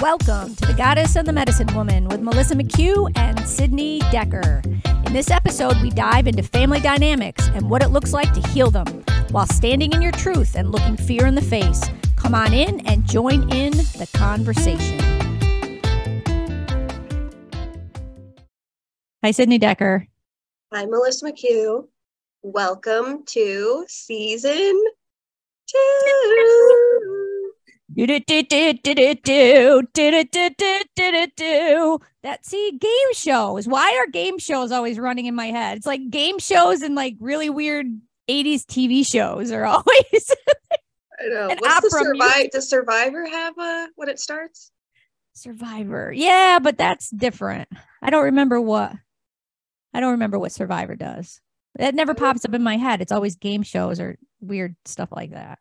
Welcome to The Goddess and the Medicine Woman with Melissa McHugh and Sydney Decker. In this episode, we dive into family dynamics and what it looks like to heal them while standing in your truth and looking fear in the face. Come on in and join in the conversation. Hi, Sydney Decker. Hi, Melissa McHugh. Welcome to season two. Do do do do do do do do do do do That see game shows. Why are game shows always running in my head? It's like game shows and like really weird 80s TV shows are always. I know. What's the survive? Does Survivor have a when it starts? Survivor, yeah, but that's different. I don't remember what. I don't remember what Survivor does. It never mm-hmm. pops up in my head. It's always game shows or weird stuff like that.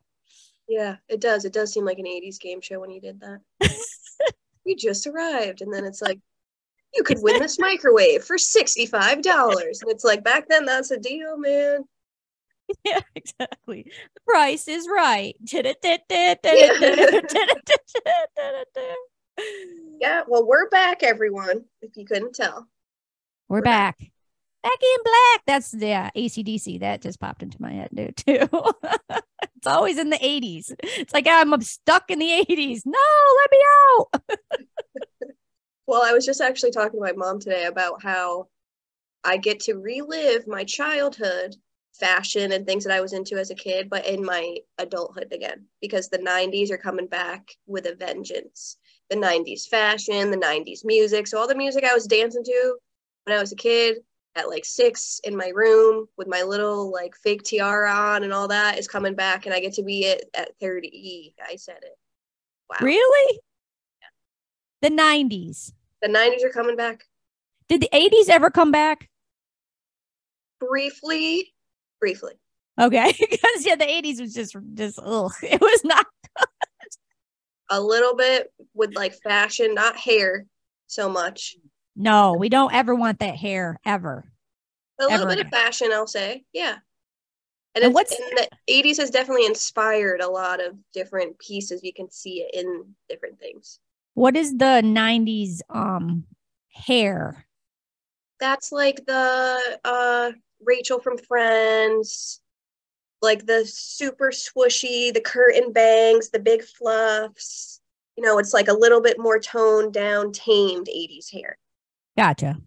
Yeah, it does. It does seem like an 80s game show when you did that. we just arrived. And then it's like, you could win this microwave for $65. And it's like, back then, that's a deal, man. Yeah, exactly. The price is right. yeah, well, we're back, everyone, if you couldn't tell. We're, we're back. back. Back in black. That's yeah, ACDC. That just popped into my head too. it's always in the 80s. It's like I'm stuck in the 80s. No, let me out. well, I was just actually talking to my mom today about how I get to relive my childhood fashion and things that I was into as a kid, but in my adulthood again, because the 90s are coming back with a vengeance. The 90s fashion, the 90s music. So, all the music I was dancing to when I was a kid, at like six in my room with my little like fake tiara on and all that is coming back and I get to be it at 30. I said it. Wow. Really? Yeah. The 90s. The 90s are coming back. Did the 80s ever come back? Briefly. Briefly. Okay. because yeah, the 80s was just just ugh. It was not a little bit with like fashion, not hair so much. No, we don't ever want that hair ever. A little ever. bit of fashion, I'll say. Yeah. And, and what's the 80s has definitely inspired a lot of different pieces. You can see it in different things. What is the 90s um hair? That's like the uh Rachel from Friends, like the super swooshy, the curtain bangs, the big fluffs. You know, it's like a little bit more toned down, tamed 80s hair. Gotcha.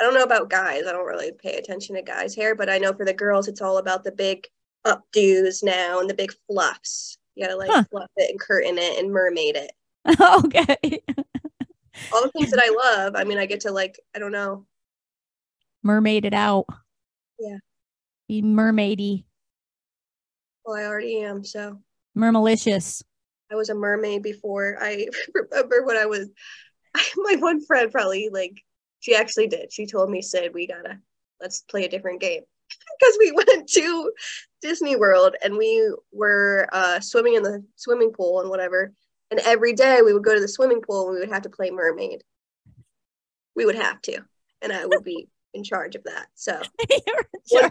I don't know about guys. I don't really pay attention to guys' hair, but I know for the girls, it's all about the big updos now and the big fluffs. You gotta like huh. fluff it and curtain it and mermaid it. okay. all the things that I love. I mean, I get to like, I don't know. Mermaid it out. Yeah. Be mermaidy. Well, I already am, so. Mermalicious. I was a mermaid before. I remember when I was my one friend probably like she actually did. She told me, said we gotta let's play a different game." because we went to Disney World and we were uh, swimming in the swimming pool and whatever. And every day we would go to the swimming pool and we would have to play mermaid. We would have to, and I would be in charge of that. So one,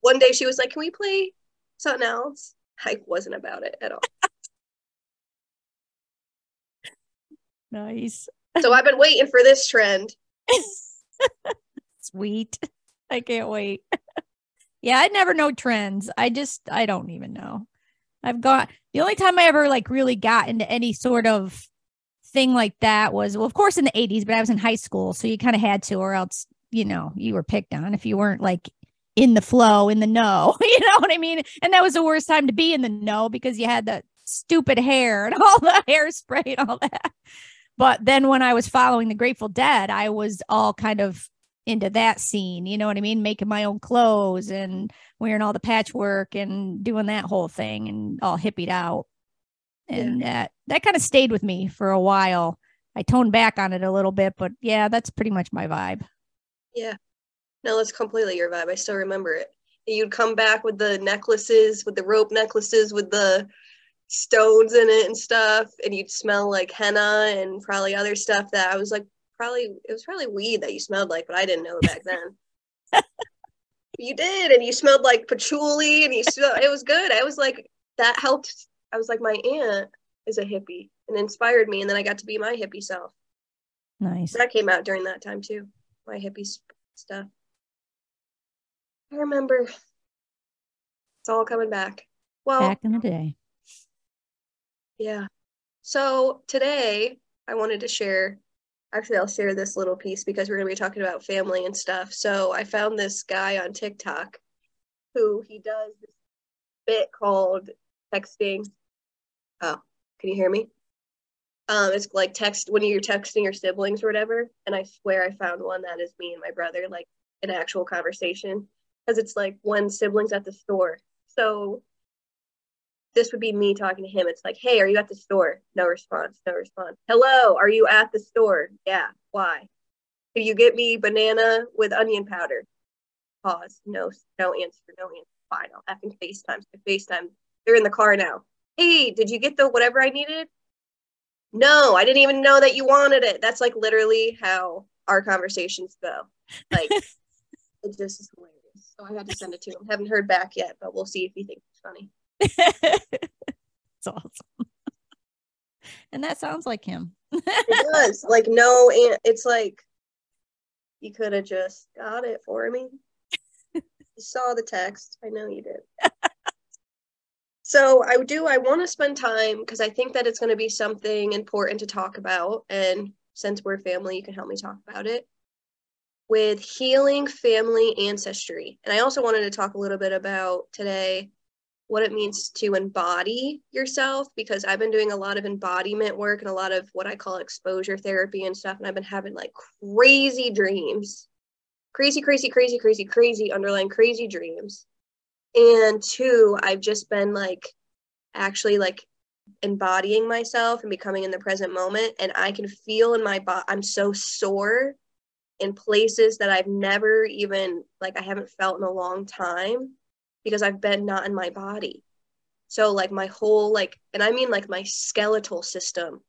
one day she was like, "Can we play something else?" I wasn't about it at all. Nice. So I've been waiting for this trend. Sweet. I can't wait. yeah, I never know trends. I just I don't even know. I've got the only time I ever like really got into any sort of thing like that was well, of course in the 80s, but I was in high school, so you kind of had to, or else, you know, you were picked on if you weren't like in the flow, in the know. You know what I mean? And that was the worst time to be in the know because you had the stupid hair and all the hairspray and all that. But then when I was following the Grateful Dead, I was all kind of into that scene, you know what I mean? Making my own clothes and wearing all the patchwork and doing that whole thing and all hippied out. And yeah. that that kind of stayed with me for a while. I toned back on it a little bit, but yeah, that's pretty much my vibe. Yeah. No, that's completely your vibe. I still remember it. You'd come back with the necklaces, with the rope necklaces, with the stones in it and stuff and you'd smell like henna and probably other stuff that I was like probably it was probably weed that you smelled like but I didn't know back then. you did and you smelled like patchouli and you smelled, it was good. I was like that helped I was like my aunt is a hippie and inspired me. And then I got to be my hippie self. Nice. That came out during that time too. My hippie stuff. I remember. It's all coming back. Well, Back in the day. Yeah. So today I wanted to share. Actually, I'll share this little piece because we're going to be talking about family and stuff. So I found this guy on TikTok who he does this bit called texting. Oh, can you hear me? Um, it's like text when you're texting your siblings or whatever. And I swear I found one that is me and my brother, like an actual conversation. Because it's like when siblings at the store. So this would be me talking to him. It's like, hey, are you at the store? No response, no response. Hello, are you at the store? Yeah. Why? Could you get me banana with onion powder? Pause. No, no answer, no answer. Fine, I'll effing FaceTime. So FaceTime. They're in the car now. Hey, did you get the whatever I needed? No, I didn't even know that you wanted it. That's like literally how our conversations go. Like it just is hilarious. So I had to send it to him. Haven't heard back yet, but we'll see if he thinks it's funny. It's awesome. and that sounds like him. It does. like no it's like you could have just got it for me. you saw the text. I know you did. so I do I want to spend time because I think that it's going to be something important to talk about and since we're family, you can help me talk about it with healing family ancestry. And I also wanted to talk a little bit about today what it means to embody yourself because I've been doing a lot of embodiment work and a lot of what I call exposure therapy and stuff. And I've been having like crazy dreams, crazy, crazy, crazy, crazy, crazy, underlying crazy dreams. And two, I've just been like actually like embodying myself and becoming in the present moment. And I can feel in my body, I'm so sore in places that I've never even, like, I haven't felt in a long time because I've been not in my body. So like my whole like and I mean like my skeletal system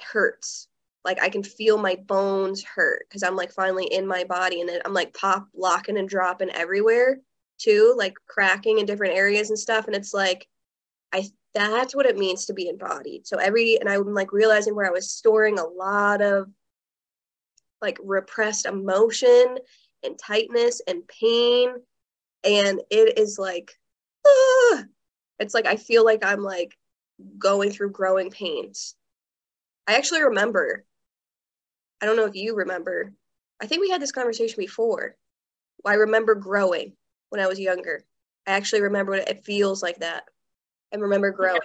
hurts. Like I can feel my bones hurt because I'm like finally in my body and I'm like pop locking and dropping everywhere too, like cracking in different areas and stuff. And it's like I that's what it means to be embodied. So every and I'm like realizing where I was storing a lot of like repressed emotion and tightness and pain and it is like ah! it's like i feel like i'm like going through growing pains i actually remember i don't know if you remember i think we had this conversation before i remember growing when i was younger i actually remember what it feels like that i remember growing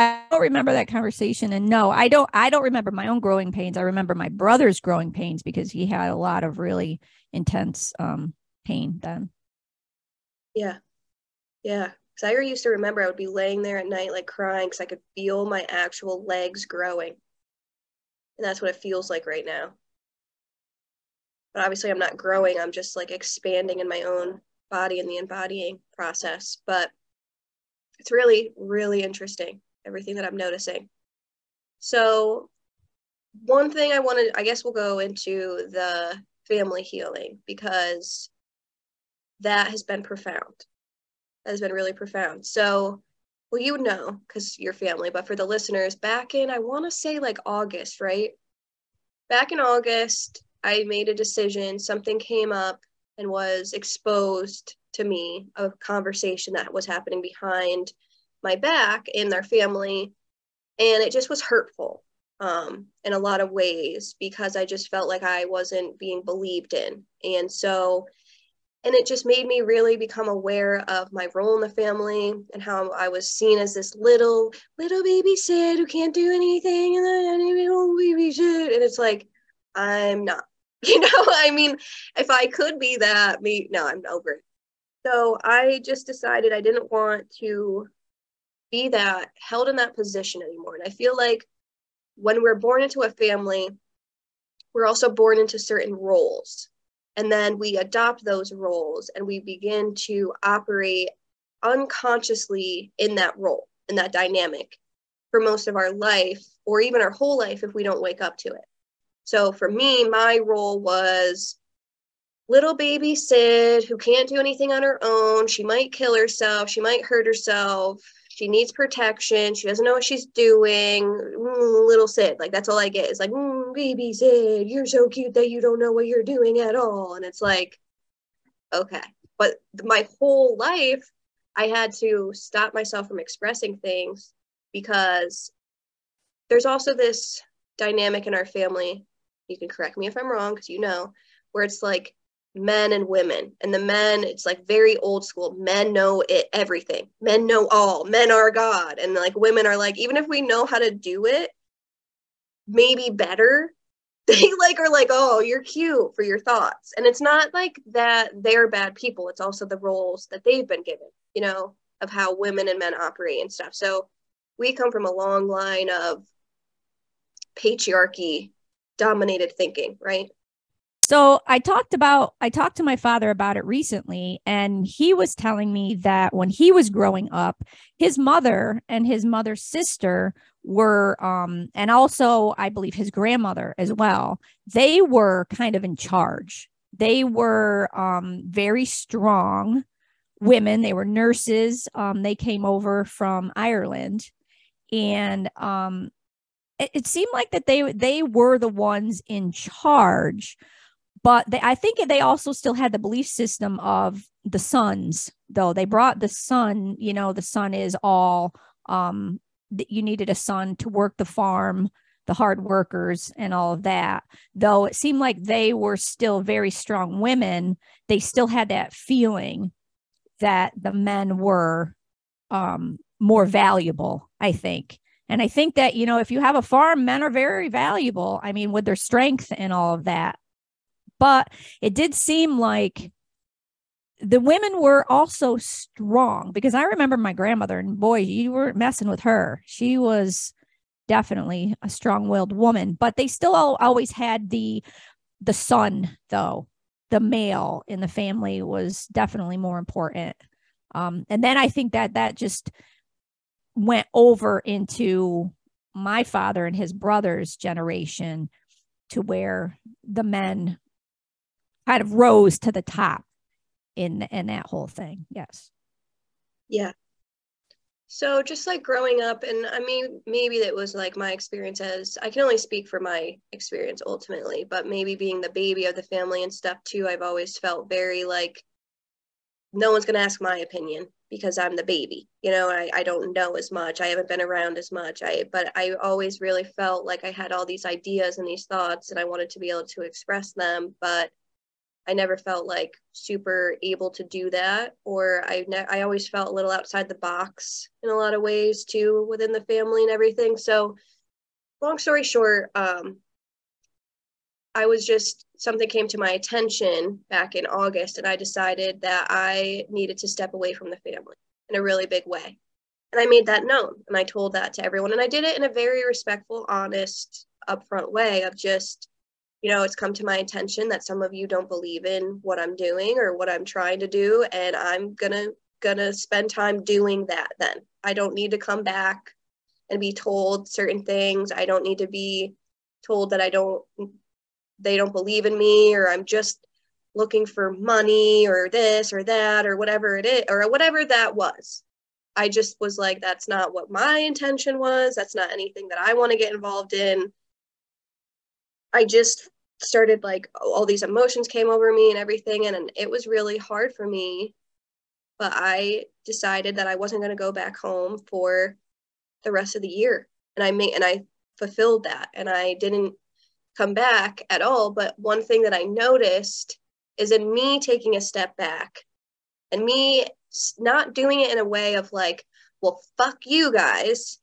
I don't remember that conversation and no, I don't I don't remember my own growing pains. I remember my brother's growing pains because he had a lot of really intense um pain then. Yeah. Yeah. Because I used to remember I would be laying there at night, like crying, because I could feel my actual legs growing. And that's what it feels like right now. But obviously, I'm not growing, I'm just like expanding in my own body in the embodying process. But it's really, really interesting, everything that I'm noticing. So, one thing I wanted, I guess we'll go into the family healing because that has been profound. That has been really profound. So, well, you know, because you're family, but for the listeners, back in, I want to say like August, right? Back in August, I made a decision, something came up and was exposed to me, a conversation that was happening behind my back in their family. And it just was hurtful um, in a lot of ways because I just felt like I wasn't being believed in. And so and it just made me really become aware of my role in the family and how I was seen as this little little baby Sid who can't do anything and then little baby Sid. And it's like I'm not you know? I mean if I could be that me no I'm over it. So I just decided I didn't want to be that held in that position anymore. And I feel like when we're born into a family we're also born into certain roles and then we adopt those roles and we begin to operate unconsciously in that role, in that dynamic for most of our life, or even our whole life if we don't wake up to it. So for me, my role was little baby Sid who can't do anything on her own. She might kill herself. She might hurt herself. She needs protection. She doesn't know what she's doing. Mm, little Sid, like that's all I get is like, mm, baby Sid, you're so cute that you don't know what you're doing at all. And it's like, okay. But my whole life, I had to stop myself from expressing things because there's also this dynamic in our family. You can correct me if I'm wrong, because you know, where it's like men and women. And the men it's like very old school. Men know it everything. Men know all. Men are god. And like women are like even if we know how to do it maybe better they like are like oh you're cute for your thoughts. And it's not like that they're bad people. It's also the roles that they've been given you know of how women and men operate and stuff. So we come from a long line of patriarchy dominated thinking right so I talked about I talked to my father about it recently and he was telling me that when he was growing up his mother and his mother's sister were um and also I believe his grandmother as well they were kind of in charge. They were um very strong women. They were nurses. Um they came over from Ireland and um it, it seemed like that they they were the ones in charge but they, I think they also still had the belief system of the sons, though they brought the son. You know, the son is all. Um, you needed a son to work the farm, the hard workers, and all of that. Though it seemed like they were still very strong women, they still had that feeling that the men were um, more valuable. I think. And I think that, you know, if you have a farm, men are very valuable. I mean, with their strength and all of that. But it did seem like the women were also strong because I remember my grandmother, and boy, you weren't messing with her. She was definitely a strong-willed woman, but they still always had the the son, though. The male in the family was definitely more important. Um, and then I think that that just went over into my father and his brother's generation to where the men kind of rose to the top in in that whole thing. Yes. Yeah. So just like growing up, and I mean, maybe that was like my experience as I can only speak for my experience ultimately, but maybe being the baby of the family and stuff too, I've always felt very like no one's going to ask my opinion because I'm the baby, you know, I, I don't know as much. I haven't been around as much. I, but I always really felt like I had all these ideas and these thoughts and I wanted to be able to express them. But I never felt like super able to do that, or I ne- I always felt a little outside the box in a lot of ways too within the family and everything. So, long story short, um, I was just something came to my attention back in August, and I decided that I needed to step away from the family in a really big way. And I made that known, and I told that to everyone, and I did it in a very respectful, honest, upfront way of just you know, it's come to my attention that some of you don't believe in what I'm doing or what I'm trying to do, and I'm gonna gonna spend time doing that. Then I don't need to come back and be told certain things. I don't need to be told that I don't they don't believe in me or I'm just looking for money or this or that or whatever it is or whatever that was. I just was like, that's not what my intention was. That's not anything that I want to get involved in. I just started like all these emotions came over me and everything and, and it was really hard for me. But i decided that i wasn't going to go back home for the rest of the year and i made and i fulfilled that and i didn't come back at all. But one thing that i noticed is in me taking a step back and me not doing it in a way of like well fuck you guys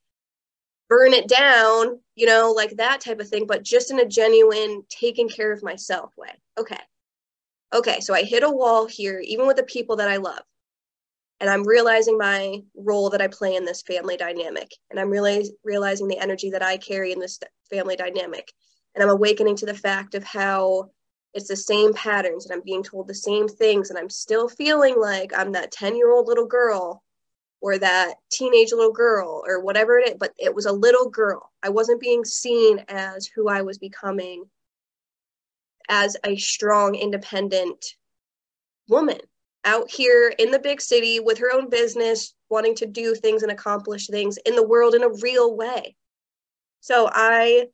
burn it down, you know, like that type of thing, but just in a genuine taking care of myself way. Okay. Okay. So I hit a wall here, even with the people that I love. And I'm realizing my role that I play in this family dynamic. And I'm really realizing the energy that I carry in this family dynamic. And I'm awakening to the fact of how it's the same patterns and I'm being told the same things. And I'm still feeling like I'm that 10 year old little girl or that teenage little girl or whatever it is, but it was a little girl. I wasn't being seen as who I was becoming as a strong, independent woman out here in the big city with her own business, wanting to do things and accomplish things in the world in a real way. So I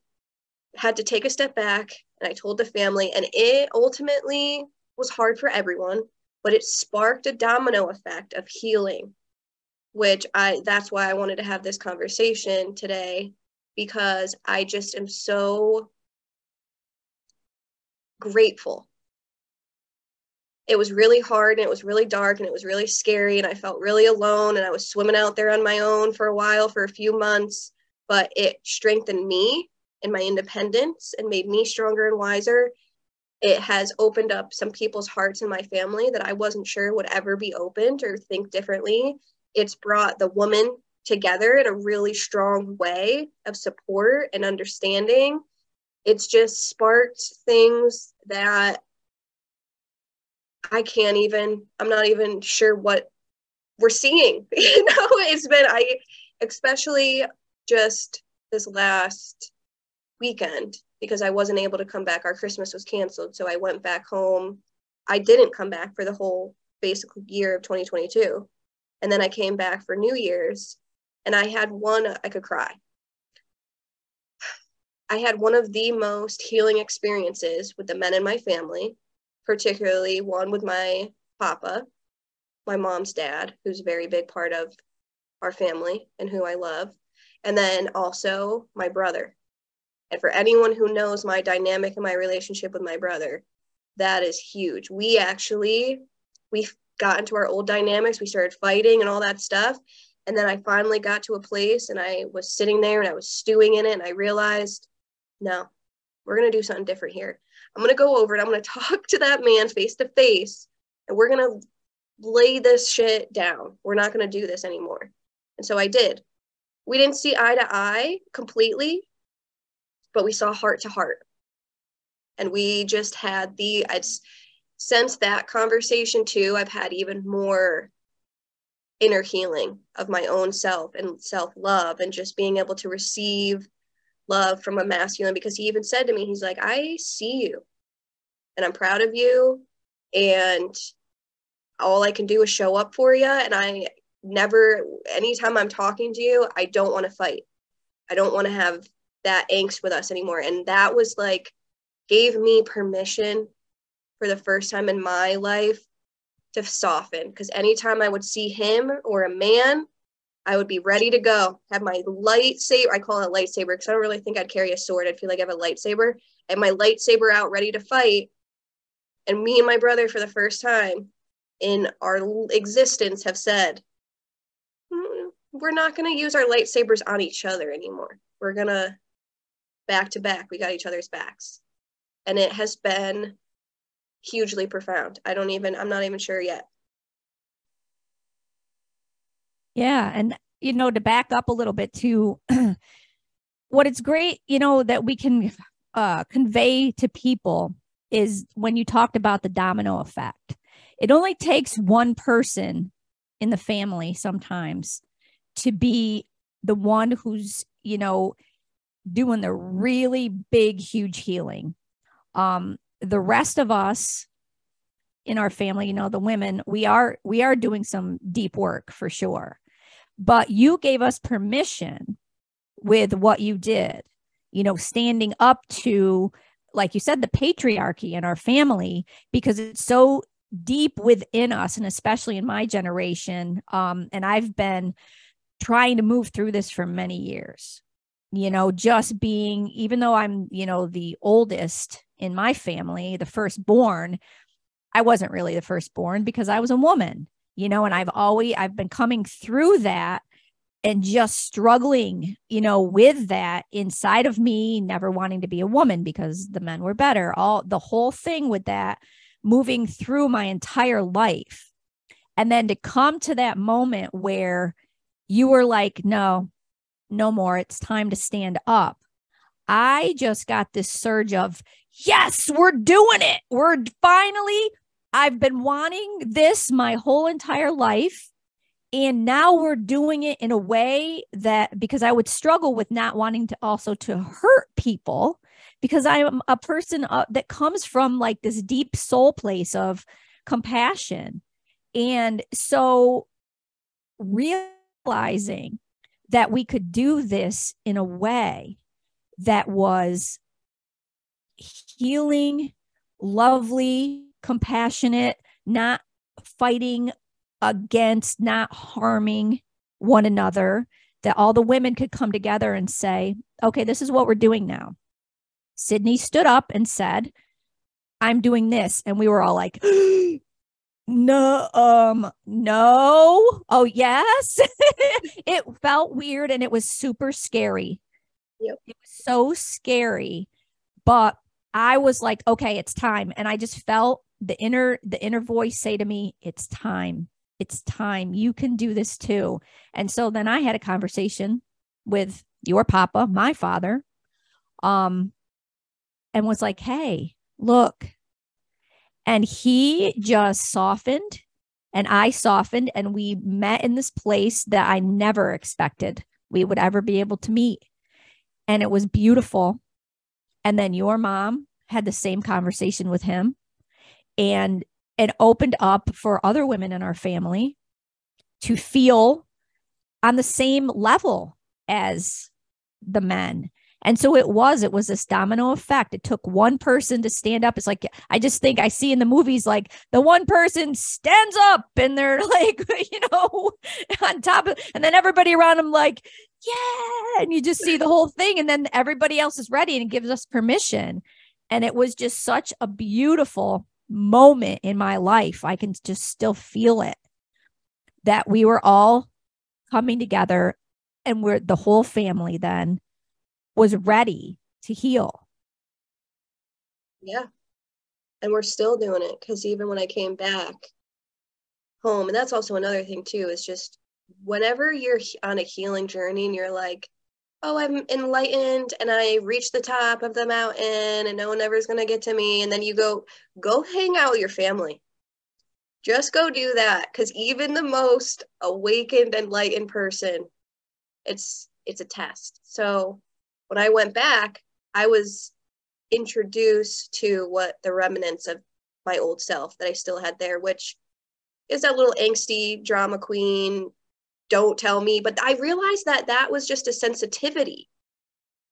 had to take a step back and I told the family, and it ultimately was hard for everyone, but it sparked a domino effect of healing, which I that's why I wanted to have this conversation today because I just am so grateful. It was really hard and it was really dark and it was really scary and I felt really alone and I was swimming out there on my own for a while for a few months, but it strengthened me and my independence and made me stronger and wiser. It has opened up some people's hearts in my family that I wasn't sure would ever be opened or think differently. It's brought the woman together in a really strong way of support and understanding. It's just sparked things that I can't even, I'm not even sure what we're seeing. you know, it's been, I, especially just this last weekend because I wasn't able to come back. Our Christmas was canceled. So I went back home. I didn't come back for the whole basic year of 2022. And then I came back for New Year's and I had one, I could cry. I had one of the most healing experiences with the men in my family, particularly one with my papa, my mom's dad, who's a very big part of our family and who I love, and then also my brother. And for anyone who knows my dynamic and my relationship with my brother, that is huge. We actually we got into our old dynamics, we started fighting and all that stuff. And then I finally got to a place and I was sitting there and I was stewing in it and I realized, no, we're going to do something different here. I'm going to go over and I'm going to talk to that man face to face and we're going to lay this shit down. We're not going to do this anymore. And so I did. We didn't see eye to eye completely, but we saw heart to heart. And we just had the, I'd, since that conversation too, I've had even more inner healing of my own self and self love and just being able to receive love from a masculine because he even said to me, he's like, I see you and I'm proud of you. And all I can do is show up for you. And I never, anytime I'm talking to you, I don't want to fight. I don't want to have that angst with us anymore. And that was like, gave me permission for the first time in my life to soften. Because anytime I would see him or a man, I would be ready to go. Have my lightsaber, I call it a lightsaber because I don't really think I'd carry a sword. I'd feel like I have a lightsaber. And my lightsaber out ready to fight. And me and my brother, for the first time in our existence, have said, mm, we're not going to use our lightsabers on each other anymore. We're going to back to back. We got each other's backs. And it has been hugely profound. I don't even, I'm not even sure yet. Yeah. And, you know, to back up a little bit to what it's great, you know, that we can uh, convey to people is when you talked about the domino effect. It only takes one person in the family sometimes to be the one who's, you know, doing the really big, huge healing. Um, the rest of us in our family, you know, the women, we are we are doing some deep work for sure. But you gave us permission with what you did, you know, standing up to like you said the patriarchy in our family because it's so deep within us and especially in my generation um and I've been trying to move through this for many years you know, just being, even though I'm, you know, the oldest in my family, the firstborn, I wasn't really the firstborn because I was a woman, you know, and I've always, I've been coming through that and just struggling, you know, with that inside of me, never wanting to be a woman because the men were better. All the whole thing with that moving through my entire life. And then to come to that moment where you were like, no, no more. It's time to stand up. I just got this surge of, yes, we're doing it. We're finally, I've been wanting this my whole entire life. And now we're doing it in a way that because I would struggle with not wanting to also to hurt people because I'm a person uh, that comes from like this deep soul place of compassion. And so realizing that we could do this in a way that was healing, lovely, compassionate, not fighting against, not harming one another, that all the women could come together and say, okay, this is what we're doing now. Sydney stood up and said, I'm doing this. And we were all like, no, um, no. Oh, yes. it felt weird and it was super scary. Yep. It was so scary. But I was like, okay, it's time. And I just felt the inner the inner voice say to me, it's time. It's time. You can do this too. And so then I had a conversation with your papa, my father, um, and was like, hey, look. And he just softened and I softened, and we met in this place that I never expected we would ever be able to meet. And it was beautiful. And then your mom had the same conversation with him and it opened up for other women in our family to feel on the same level as the men. And so it was, it was this domino effect. It took one person to stand up. It's like, I just think I see in the movies, like the one person stands up and they're like, you know, on top of, and then everybody around them, like, yeah. And you just see the whole thing. And then everybody else is ready and gives us permission. And it was just such a beautiful moment in my life. I can just still feel it that we were all coming together and we're the whole family then was ready to heal. Yeah. And we're still doing it because even when I came back home, and that's also another thing too, is just whenever you're on a healing journey and you're like, oh, I'm enlightened and I reached the top of the mountain and no one ever is going to get to me. And then you go, go hang out with your family. Just go do that. Cause even the most awakened, enlightened person, it's, it's a test. So when I went back, I was introduced to what the remnants of my old self that I still had there, which is that little angsty drama queen, don't tell me. But I realized that that was just a sensitivity.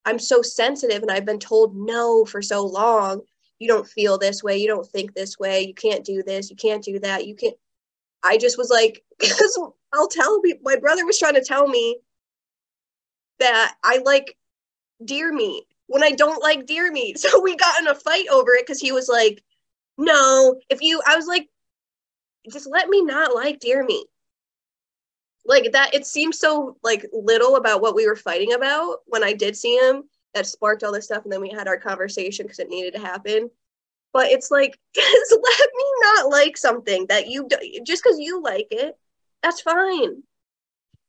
I'm so sensitive and I've been told no for so long. You don't feel this way. You don't think this way. You can't do this. You can't do that. You can't. I just was like, because I'll tell people, my brother was trying to tell me that I like deer meat when I don't like deer meat. So we got in a fight over it because he was like, no, if you, I was like, just let me not like deer meat. Like that it seems so like little about what we were fighting about when i did see him that sparked all this stuff and then we had our conversation because it needed to happen. But it's like just let me not like something that you just because you like it that's fine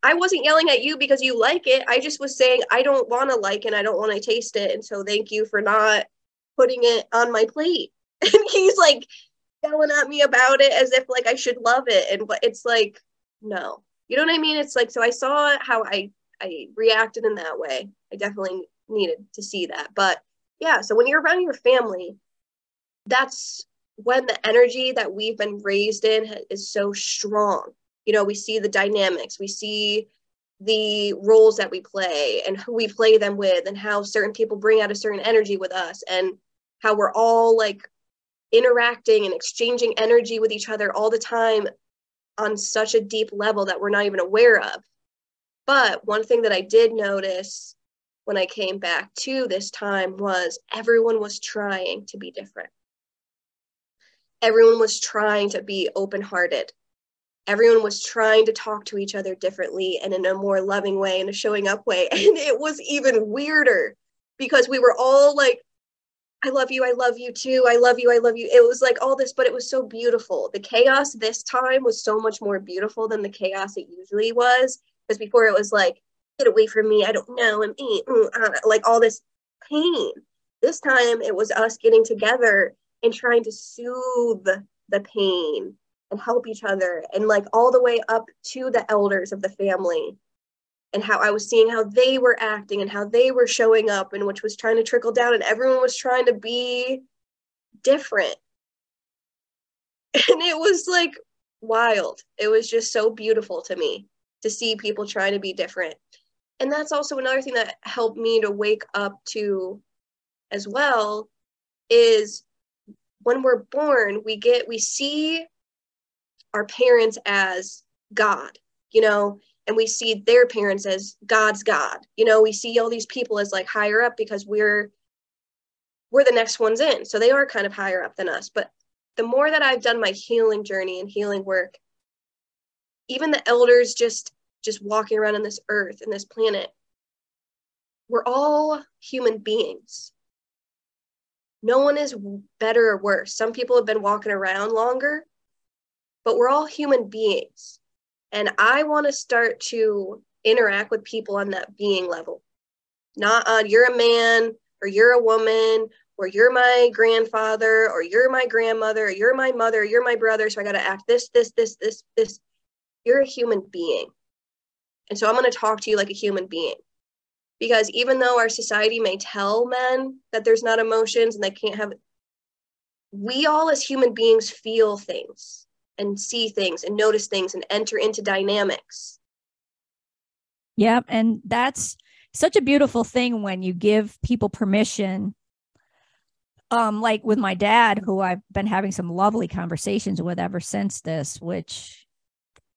i wasn't yelling at you because you like it i just was saying i don't want to like it i don't want to taste it and so thank you for not putting it on my plate and he's like yelling at me about it as if like i should love it and it's like no you know what I mean? It's like so I saw how I I reacted in that way. I definitely needed to see that. But yeah, so when you're around your family, that's when the energy that we've been raised in is so strong. You know, we see the dynamics, we see the roles that we play and who we play them with and how certain people bring out a certain energy with us and how we're all like interacting and exchanging energy with each other all the time on such a deep level that we're not even aware of. But one thing that I did notice when I came back to this time was everyone was trying to be different. Everyone was trying to be open hearted. Everyone was trying to talk to each other differently and in a more loving way and a showing up way. And it was even weirder because we were all like I love you, I love you too, I love you, I love you. It was like all this, but it was so beautiful. The chaos this time was so much more beautiful than the chaos it usually was. Because before it was like, get away from me, I don't know, and me mm, uh, like all this pain. This time it was us getting together and trying to soothe the pain and help each other, and like all the way up to the elders of the family and how I was seeing how they were acting and how they were showing up and which was trying to trickle down and everyone was trying to be different. And it was like wild. It was just so beautiful to me. to see people trying to be different. And that's also another thing that helped me to wake up to as well is when we're born, we get we see our parents as God, you know, and we see their parents as God's God. You know, we see all these people as like higher up because we're we're the next ones in. So they are kind of higher up than us. But the more that I've done my healing journey and healing work, even the elders just just walking around on this earth and this planet, we're all human beings. No one is better or worse. Some people have been walking around longer, but we're all human beings. And I want to start to interact with people on that being level, not on you're a man or you're a woman or you're my grandfather or you're my grandmother or you're my mother or you're my brother. So I got to act this, this, this, this, this. You're a human being. And so I'm going to talk to you like a human being. Because even though our society may tell men that there's not emotions and they can't have, we all as human beings feel things and see things and notice things and enter into dynamics. Yep. And that's such a beautiful thing when you give people permission. Um, like with my dad, who I've been having some lovely conversations with ever since this, which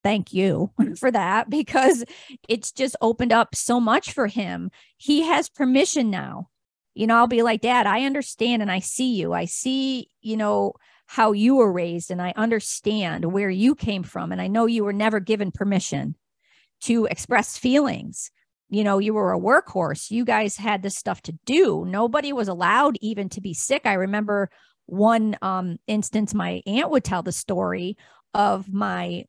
thank you for that because it's just opened up so much for him. He has permission now. You know, I'll be like, Dad, I understand and I see you. I see, you know, how you were raised and I understand where you came from. And I know you were never given permission to express feelings. You know, you were a workhorse. You guys had this stuff to do. Nobody was allowed even to be sick. I remember one um, instance, my aunt would tell the story of my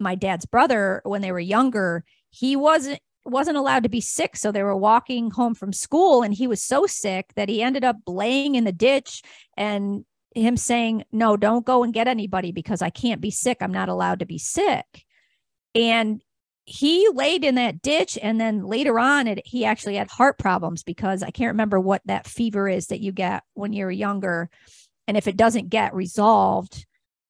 my dad's brother when they were younger. He wasn't wasn't allowed to be sick. So they were walking home from school and he was so sick that he ended up laying in the ditch and him saying, No, don't go and get anybody because I can't be sick. I'm not allowed to be sick. And he laid in that ditch. And then later on, it, he actually had heart problems because I can't remember what that fever is that you get when you're younger. And if it doesn't get resolved,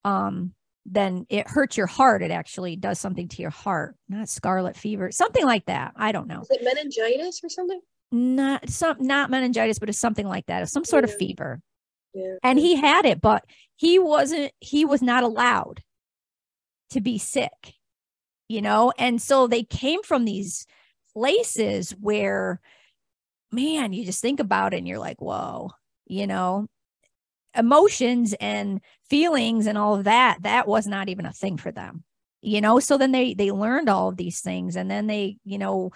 um, then it hurts your heart. It actually does something to your heart, not scarlet fever, something like that. I don't know. Is it meningitis or something? Not some, not meningitis, but it's something like that. It's some sort yeah. of fever. And he had it, but he wasn't, he was not allowed to be sick, you know? And so they came from these places where, man, you just think about it and you're like, whoa, you know, emotions and feelings and all of that, that was not even a thing for them you know? So then they they learned all of these things and then they you know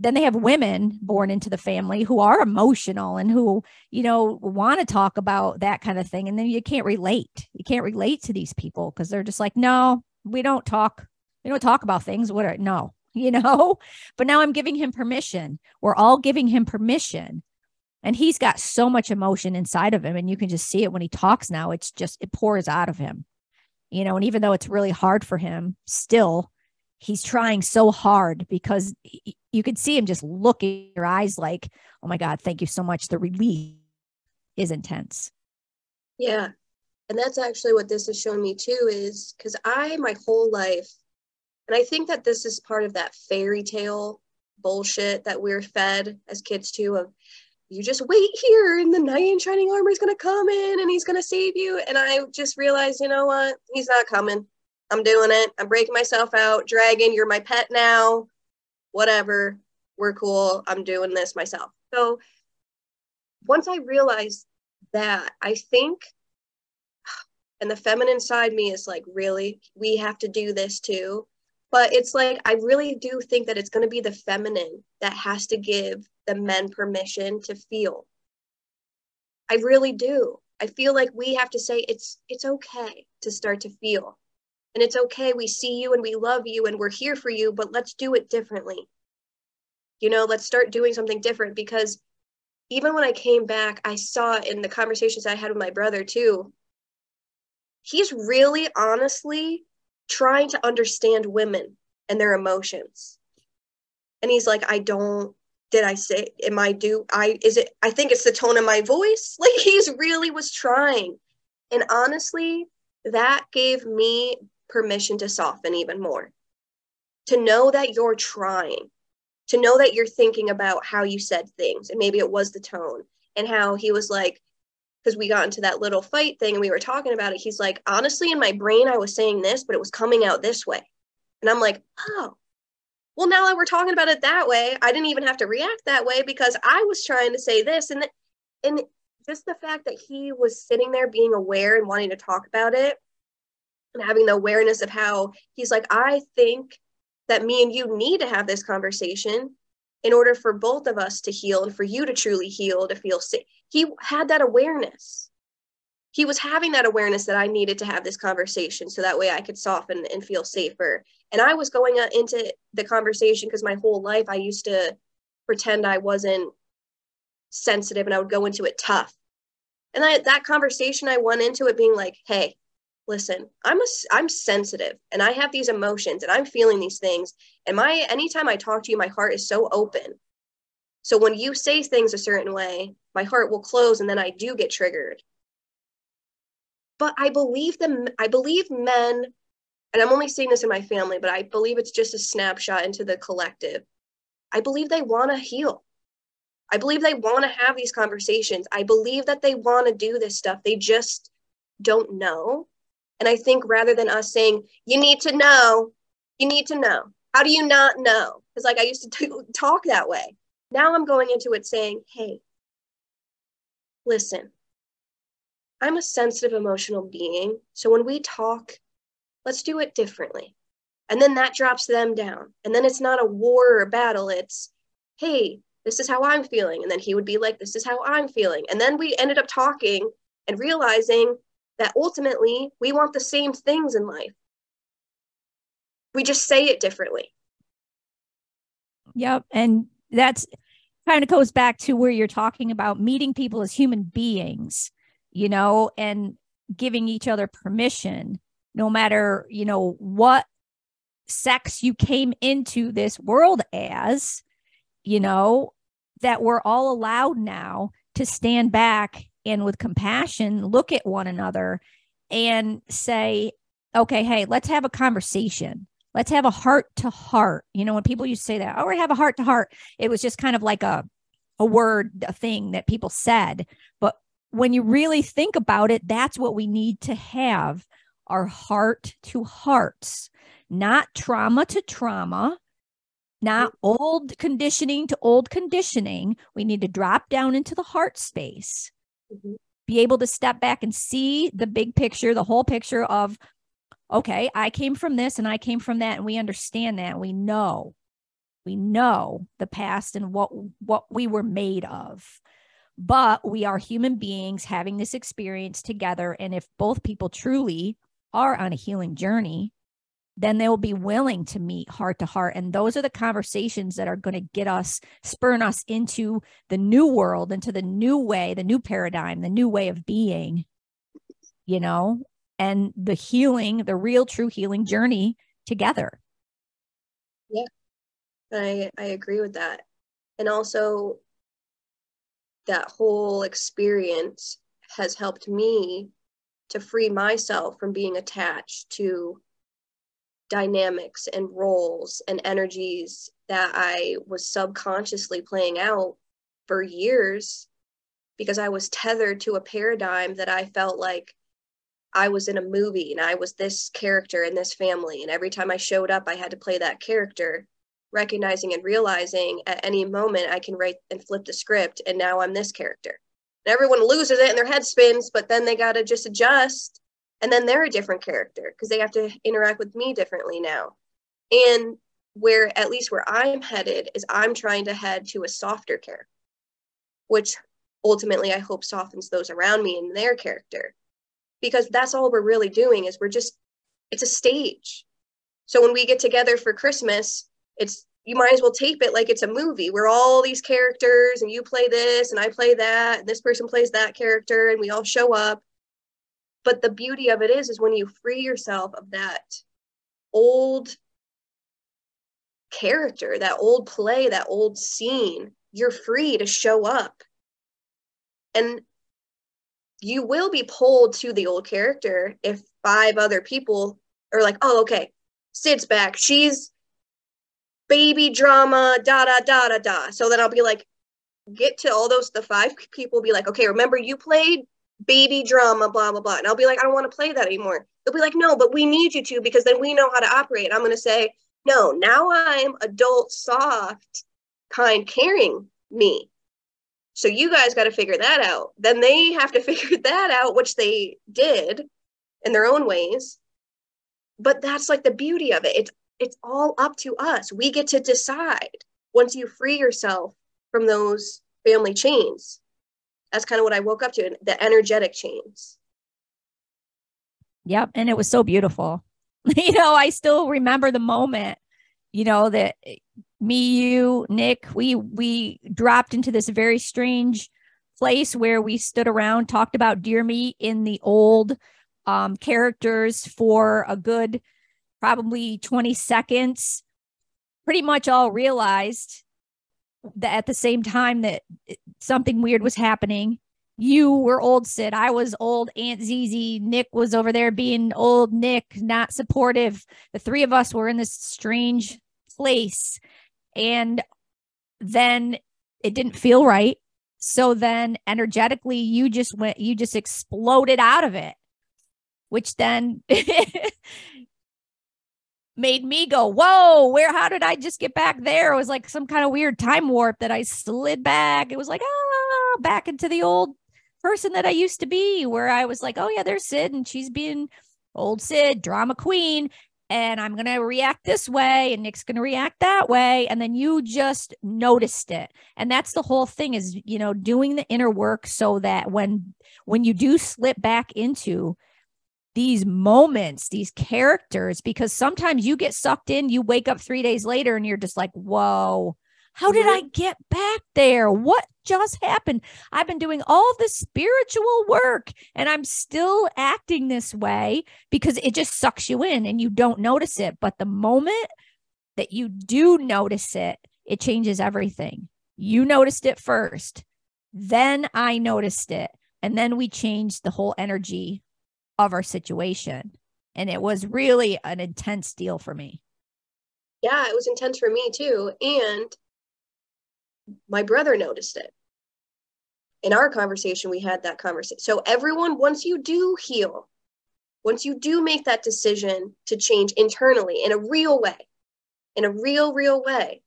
then they have women born into the family who are emotional and who you know want to talk about that kind of thing. And then you can't relate. You can't relate to these people because they're just like no we don't talk. We don't talk about things. What are no you know? But now i'm giving him permission. We're all giving him permission. And he's got so much emotion inside of him and you can just see it when he talks now. It's just it pours out of him you know? And even though it's really hard for him still he's trying so hard because he, you could see him just look in your eyes like, oh my God, thank you so much. The relief is intense. Yeah. And that's actually what this has shown me too, is because I, my whole life, and I think that this is part of that fairy tale bullshit that we're fed as kids too of you just wait here and the knight in shining armor is going to come in and he's going to save you. And I just realized, you know what? He's not coming. I'm doing it. I'm breaking myself out. Dragon, you're my pet now. Whatever. We're cool. I'm doing this myself. So once I realized that, I think, and the feminine side me is like, really, we have to do this too. But it's like, I really do think that it's going to be the feminine that has to give the men permission to feel. I really do. I feel like we have to say it's it's okay to start to feel and it's okay. We see you and we love you and we're here for you, but let's do it differently. You know, let's start doing something different because even when I came back, I saw in the conversations I had with my brother too, he's really honestly trying to understand women and their emotions. And he's like, I don't, did I say, am I do, I, is it, I think it's the tone of my voice. Like he's really was trying. And honestly, that gave me permission to soften even more. to know that you're trying, to know that you're thinking about how you said things. And maybe it was the tone and how he was like, because we got into that little fight thing and we were talking about it. He's like, honestly, in my brain, I was saying this, but it was coming out this way. And I'm like, oh, well, now that we're talking about it that way, I didn't even have to react that way because I was trying to say this. And, and just the fact that he was sitting there being aware and wanting to talk about it and having the awareness of how he's like, I think that me and you need to have this conversation in order for both of us to heal and for you to truly heal, to feel safe. He had that awareness. He was having that awareness that I needed to have this conversation so that way I could soften and feel safer. And I was going uh, into the conversation because my whole life I used to pretend I wasn't sensitive and I would go into it tough. And I, that conversation, I went into it being like, hey, listen i'm a i'm sensitive and i have these emotions and i'm feeling these things. And my anytime i talk to you my heart is so open. So when you say things a certain way my heart will close and then i do get triggered. But i believe them i believe men and i'm only seeing this in my family but i believe it's just a snapshot into the collective. I believe they want to heal. I believe they want to have these conversations. I believe that they want to do this stuff. They just don't know and I think rather than us saying, you need to know, you need to know. How do you not know? Because like I used to t- talk that way. Now I'm going into it saying, hey, listen, I'm a sensitive, emotional being. So when we talk, let's do it differently. And then that drops them down. And then it's not a war or a battle. It's, hey, this is how I'm feeling. And then he would be like, this is how I'm feeling. And then we ended up talking and realizing that ultimately we want the same things in life. We just say it differently. Yep. And that's kind of goes back to where you're talking about meeting people as human beings, you know, and giving each other permission, no matter, you know, what sex you came into this world as, you know, that we're all allowed now to stand back and with compassion look at one another and say, okay, hey, let's have a conversation. Let's have a heart to heart. You know, when people used to say that, oh, we have a heart to heart, it was just kind of like a, a word, a thing that people said. But when you really think about it, that's what we need to have our heart to hearts, not trauma to trauma, not old conditioning to old conditioning. We need to drop down into the heart space mm-hmm. be able to step back and see the big picture, the whole picture of, okay, I came from this and I came from that, and we understand that. We know, we know the past and what what we were made of. But we are human beings having this experience together. And if both people truly are on a healing journey, then they will be willing to meet heart to heart. And those are the conversations that are going to get us, spurn us into the new world, into the new way, the new paradigm, the new way of being, you know, and the healing, the real true healing journey together. Yeah, I, I agree with that. And also, that whole experience has helped me to free myself from being attached to dynamics and roles and energies that I was subconsciously playing out for years because I was tethered to a paradigm that I felt like I was in a movie and I was this character in this family. And every time I showed up, I had to play that character, recognizing and realizing at any moment I can write and flip the script. And now I'm this character. And everyone loses it and their head spins, but then they got to just adjust and then they're a different character because they have to interact with me differently now. And where at least where i'm headed is i'm trying to head to a softer character which ultimately i hope softens those around me and their character. Because that's all we're really doing is we're just it's a stage. So when we get together for christmas it's you might as well tape it like it's a movie where all these characters and you play this and i play that and this person plays that character and we all show up but the beauty of it is is when you free yourself of that old character that old play that old scene you're free to show up and you will be pulled to the old character if five other people are like oh okay sid's back she's baby drama, da da da da da. So then I'll be like, get to all those the five people be like, okay, remember you played baby drama, blah blah blah. And I'll be like, I don't want to play that anymore. They'll be like, no, but we need you to because then we know how to operate. I'm gonna say, no, now I'm adult, soft, kind, caring me. So you guys got to figure that out. Then they have to figure that out, which they did in their own ways. But that's like the beauty of it. It's it's all up to us. We get to decide once you free yourself from those family chains. That's kind of what I woke up to, the energetic chains. Yep. And it was so beautiful. you know, I still remember the moment, you know, that me, you, Nick, we we dropped into this very strange place where we stood around, talked about deer meat in the old um, characters for a good probably 20 seconds. Pretty much all realized that at the same time that something weird was happening. You were old Sid. I was old Aunt Zizi. Nick was over there being old Nick, not supportive. The three of us were in this strange place. And then it didn't feel right. So then energetically, you just went, you just exploded out of it, which then made me go, Whoa, where, how did I just get back there? It was like some kind of weird time warp that I slid back. It was like, ah, back into the old person that I used to be, where I was like, Oh, yeah, there's Sid, and she's being old Sid, drama queen and I'm going to react this way and Nick's going to react that way and then you just noticed it. And that's the whole thing is, you know, doing the inner work so that when when you do slip back into these moments, these characters because sometimes you get sucked in, you wake up 3 days later and you're just like, "Whoa, how did I mm-hmm. get back there? What just happened? I've been doing all this spiritual work and I'm still acting this way because it just sucks you in and you don't notice it. But the moment that you do notice it, it changes everything. You noticed it first, then I noticed it. And then we changed the whole energy of our situation. And it was really an intense deal for me. Yeah, it was intense for me too. And my brother noticed it. In our conversation, we had that conversation. So, everyone, once you do heal, once you do make that decision to change internally in a real way, in a real, real way,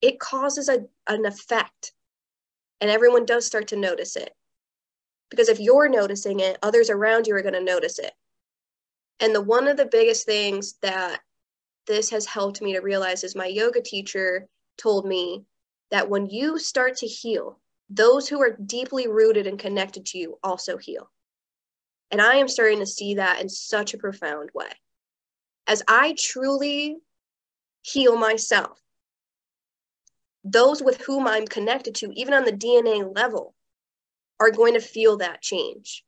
it causes a, an effect. And everyone does start to notice it. Because if you're noticing it, others around you are going to notice it. And the one of the biggest things that this has helped me to realize is my yoga teacher told me that when you start to heal, those who are deeply rooted and connected to you also heal. And I am starting to see that in such a profound way. As I truly heal myself, those with whom I'm connected to, even on the DNA level, are going to feel that change.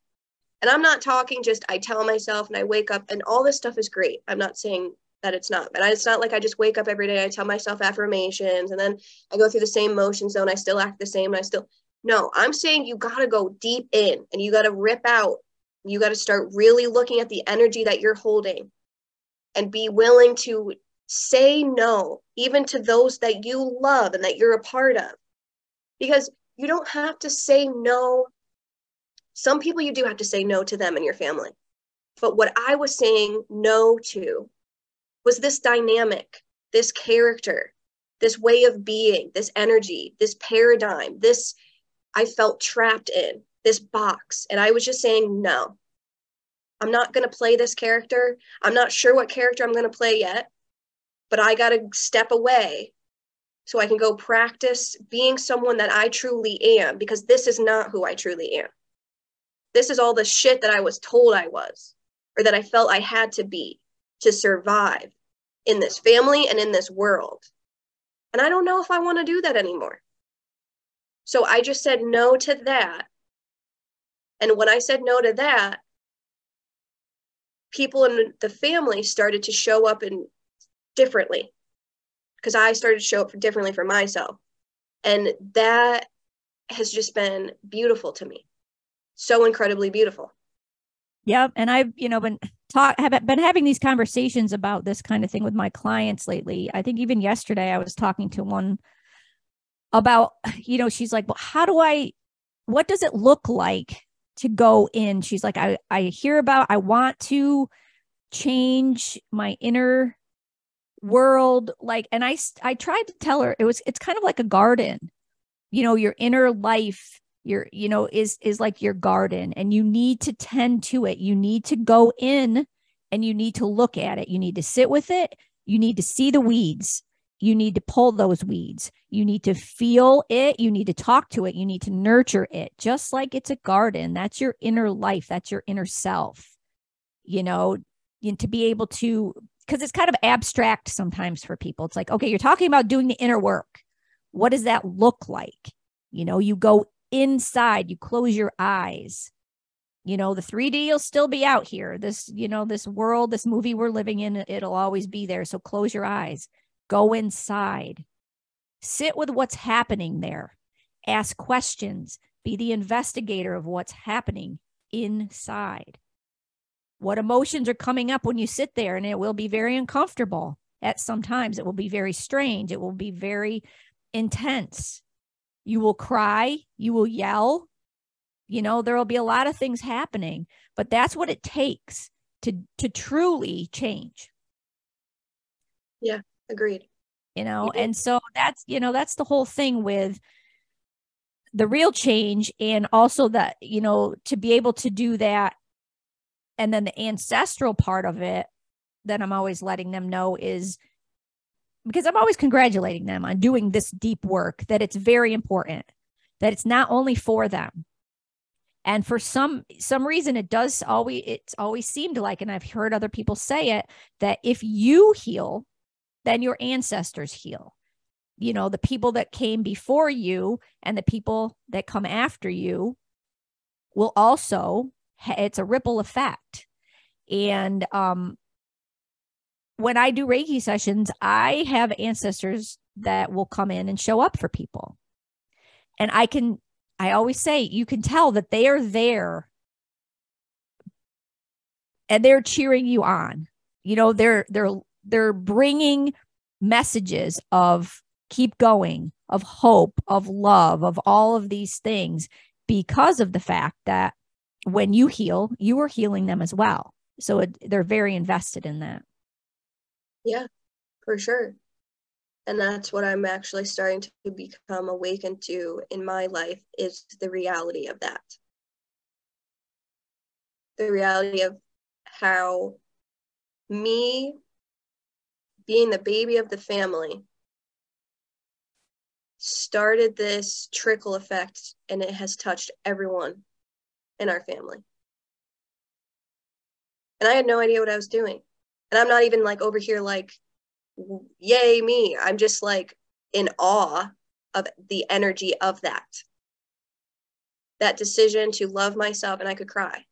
And I'm not talking just I tell myself and I wake up and all this stuff is great. I'm not saying that it's not. But it's not like I just wake up every day, I tell myself affirmations, and then I go through the same motion and I still act the same, and I still. No, I'm saying you got to go deep in and you got to rip out. You got to start really looking at the energy that you're holding and be willing to say no, even to those that you love and that you're a part of. Because you don't have to say no. Some people you do have to say no to them and your family. But what I was saying no to was this dynamic, this character, this way of being, this energy, this paradigm, this I felt trapped in, this box. And I was just saying, no, I'm not going to play this character. I'm not sure what character I'm going to play yet, but I got to step away so I can go practice being someone that I truly am because this is not who I truly am. This is all the shit that I was told I was or that I felt I had to be to survive in this family and in this world. And I don't know if I want to do that anymore. So I just said no to that. And when I said no to that, people in the family started to show up in differently because I started to show up differently for myself. And that has just been beautiful to me. So incredibly beautiful. Yep. And I've, you know, been talk have been having these conversations about this kind of thing with my clients lately. I think even yesterday I was talking to one about, you know, she's like, well, how do I what does it look like to go in? She's like, I, I hear about I want to change my inner world like and i i tried to tell her it was it's kind of like a garden. You know your inner life your you know is is like your garden and you need to tend to it. You need to go in and you need to look at it. You need to sit with it. You need to see the weeds. You need to pull those weeds. You need to feel it. You need to talk to it. You need to nurture it just like it's a garden. That's your inner life. That's your inner self. You know and to be able to because it's kind of abstract sometimes for people. It's like, okay, you're talking about doing the inner work. What does that look like? You know, you go inside, you close your eyes. You know, the 3D will still be out here. This, you know, this world, this movie we're living in, it'll always be there. So close your eyes, go inside, sit with what's happening there, ask questions, be the investigator of what's happening inside what emotions are coming up when you sit there and it will be very uncomfortable. At sometimes it will be very strange. It will be very intense. You will cry. You will yell. You know there will be a lot of things happening but that's what it takes to to truly change. Yeah agreed. You know and so that's you know that's the whole thing with the real change and also that you know to be able to do that and then the ancestral part of it that I'm always letting them know is because I'm always congratulating them on doing this deep work, that it's very important, that it's not only for them. And for some some reason it does always it's always seemed like, and I've heard other people say it, that if you heal, then your ancestors heal. You know, the people that came before you and the people that come after you will also it's a ripple effect. And um, when I do Reiki sessions, I have ancestors that will come in and show up for people. And I can, I always say, you can tell that they are there and they're cheering you on. You know, they're, they're, they're bringing messages of keep going, of hope, of love, of all of these things because of the fact that when you heal, you are healing them as well. So it, they're very invested in that. Yeah, for sure. And that's what I'm actually starting to become awakened to in my life is the reality of that. The reality of how me being the baby of the family started this trickle effect and it has touched everyone in our family. And I had no idea what I was doing. And I'm not even like over here, like, yay, me. I'm just like in awe of the energy of that. That decision to love myself, and I could cry.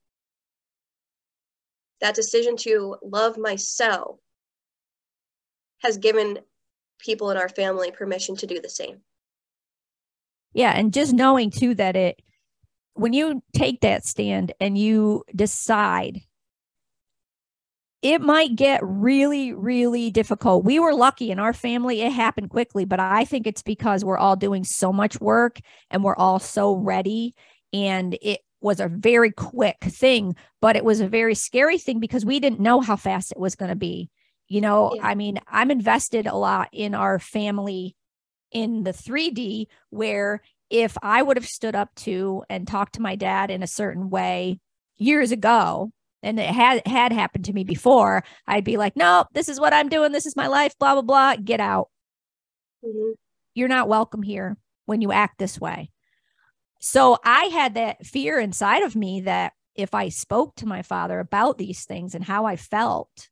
That decision to love myself has given people in our family permission to do the same. Yeah. And just knowing too that it, when you take that stand and you decide it might get really really difficult. We were lucky in our family. It happened quickly but i think it's because we're all doing so much work and we're all so ready. And it was a very quick thing but it was a very scary thing because we didn't know how fast it was going to be. You know yeah. i mean i'm invested a lot in our family in the 3d where if I would have stood up to and talked to my dad in a certain way years ago, and it had had happened to me before, I'd be like, "No, this is what I'm doing. This is my life. Blah blah blah. Get out. Mm-hmm. You're not welcome here when you act this way." So I had that fear inside of me that if I spoke to my father about these things and how I felt,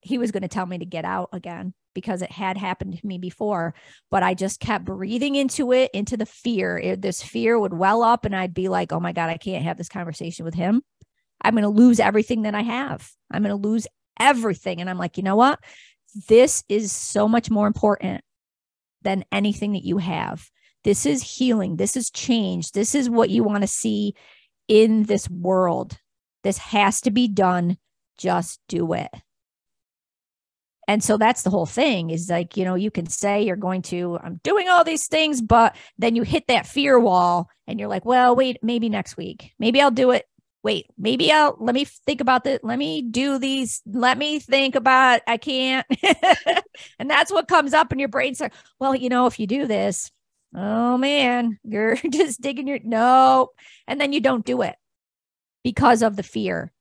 he was going to tell me to get out again because it had happened to me before. But I just kept breathing into it, into the fear. It, this fear would well up, and I'd be like, oh my God, I can't have this conversation with him. I'm going to lose everything that I have. I'm going to lose everything. And I'm like, you know what? This is so much more important than anything that you have. This is healing. This is change. This is what you want to see in this world. This has to be done. Just do it. And so that's the whole thing is like, you know, you can say you're going to, I'm doing all these things, but then you hit that fear wall and you're like, well, wait, maybe next week. Maybe I'll do it. Wait, maybe I'll let me think about this. Let me do these. Let me think about I can't. and that's what comes up in your brain. So, well, you know, if you do this, oh man, you're just digging your no. And then you don't do it because of the fear.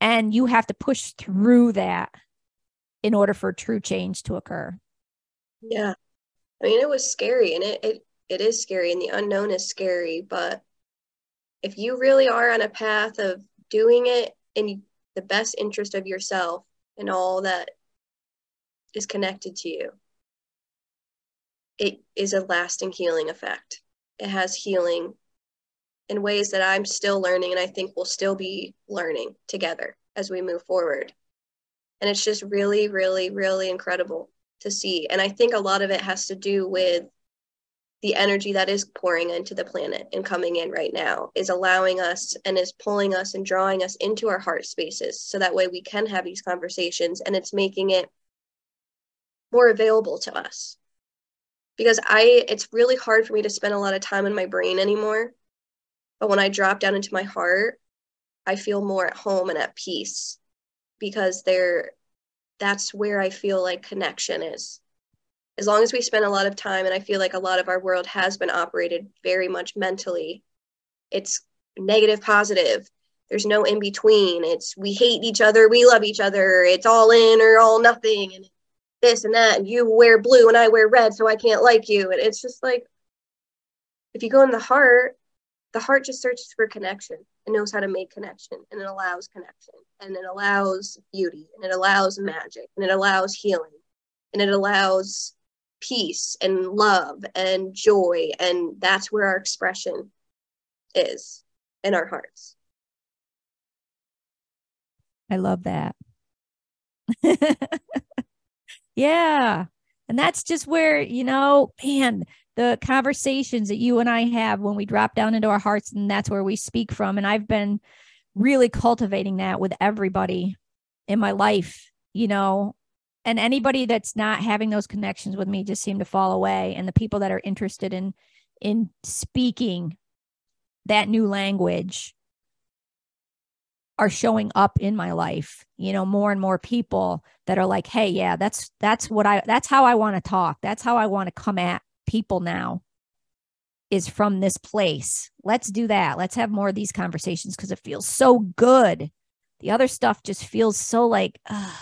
And you have to push through that in order for true change to occur. Yeah. I mean, it was scary and it, it, it is scary and the unknown is scary. But if you really are on a path of doing it in the best interest of yourself and all that is connected to you, it is a lasting healing effect. It has healing in ways that I'm still learning and I think we'll still be learning together as we move forward. And it's just really, really, really incredible to see. And I think a lot of it has to do with the energy that is pouring into the planet and coming in right now is allowing us and is pulling us and drawing us into our heart spaces so that way we can have these conversations and it's making it more available to us because i it's really hard for me to spend a lot of time in my brain anymore but when i drop down into my heart i feel more at home and at peace because they're that's where I feel like connection is. As long as we spend a lot of time, and I feel like a lot of our world has been operated very much mentally, it's negative, positive. There's no in between. It's we hate each other, we love each other. It's all in or all nothing, and this and that. And you wear blue and I wear red, so I can't like you. And it's just like, if you go in the heart, the heart just searches for connection and knows how to make connection and it allows connection and it allows beauty and it allows magic and it allows healing and it allows peace and love and joy and that's where our expression is in our hearts i love that yeah and that's just where you know man the conversations that you and I have when we drop down into our hearts, and that's where we speak from. And I've been really cultivating that with everybody in my life, you know, and anybody that's not having those connections with me just seem to fall away. And the people that are interested in in speaking that new language are showing up in my life you know more and more people that are like hey yeah that's that's what i that's how i want to talk. That's how i want to come at people now is from this place. Let's do that. Let's have more of these conversations because it feels so good. The other stuff just feels so like, uh,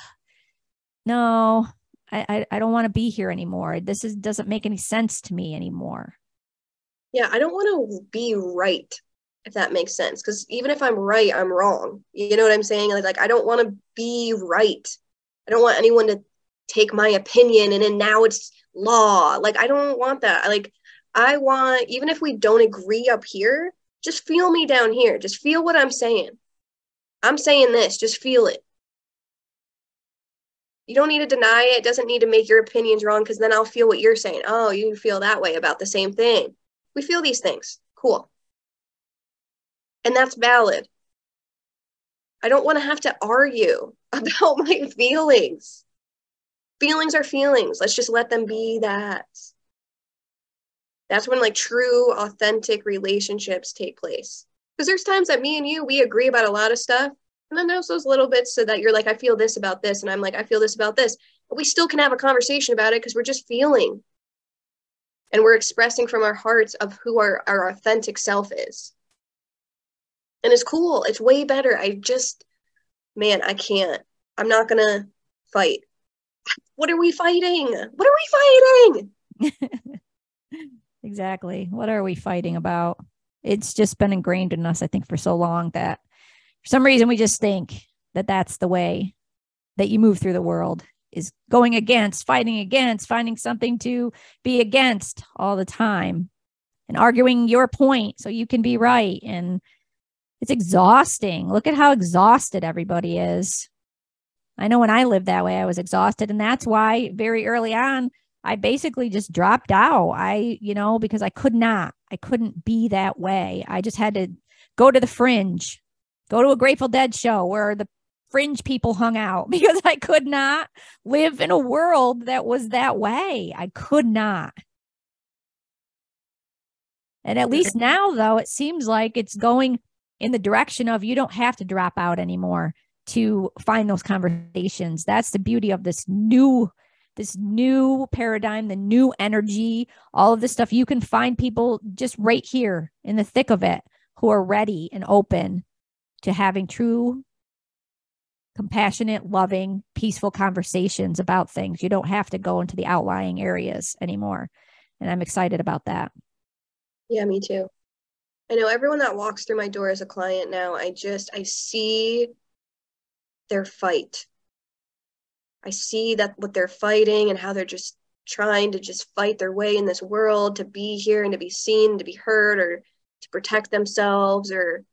no, I, I, I don't want to be here anymore. This is doesn't make any sense to me anymore. Yeah, I don't want to be right, if that makes sense. Because even if I'm right, I'm wrong. You know what I'm saying? Like, like I don't want to be right. I don't want anyone to take my opinion and then now it's law. Like I don't want that. Like I want even if we don't agree up here, just feel me down here. Just feel what I'm saying. I'm saying this, just feel it. You don't need to deny it. it doesn't need to make your opinions wrong because then I'll feel what you're saying. Oh, you feel that way about the same thing. We feel these things. Cool. And that's valid. I don't want to have to argue about my feelings feelings are feelings. Let's just let them be that. That's when like true, authentic relationships take place. Because there's times that me and you, we agree about a lot of stuff. And then there's those little bits so that you're like, I feel this about this. And I'm like, I feel this about this. But we still can have a conversation about it because we're just feeling. And we're expressing from our hearts of who our, our authentic self is. And it's cool. It's way better. I just, man, I can't. I'm not to fight what are we fighting? What are we fighting? exactly. What are we fighting about? It's just been ingrained in us, I think, for so long that for some reason we just think that that's the way that you move through the world is going against, fighting against, finding something to be against all the time and arguing your point so you can be right. And it's exhausting. Look at how exhausted everybody is. I know when I lived that way, I was exhausted. And that's why very early on, I basically just dropped out. I, you know, because I could not, I couldn't be that way. I just had to go to the fringe, go to a Grateful Dead show where the fringe people hung out because I could not live in a world that was that way. I could not. And at least now, though, it seems like it's going in the direction of you don't have to drop out anymore to find those conversations. That's the beauty of this new this new paradigm, the new energy, all of this stuff. You can find people just right here in the thick of it who are ready and open to having true compassionate, loving, peaceful conversations about things. You don't have to go into the outlying areas anymore. And I'm excited about that. Yeah, me too. I know everyone that walks through my door as a client now, I just I see their fight. I see that what they're fighting and how they're just trying to just fight their way in this world to be here and to be seen, to be heard or to protect themselves or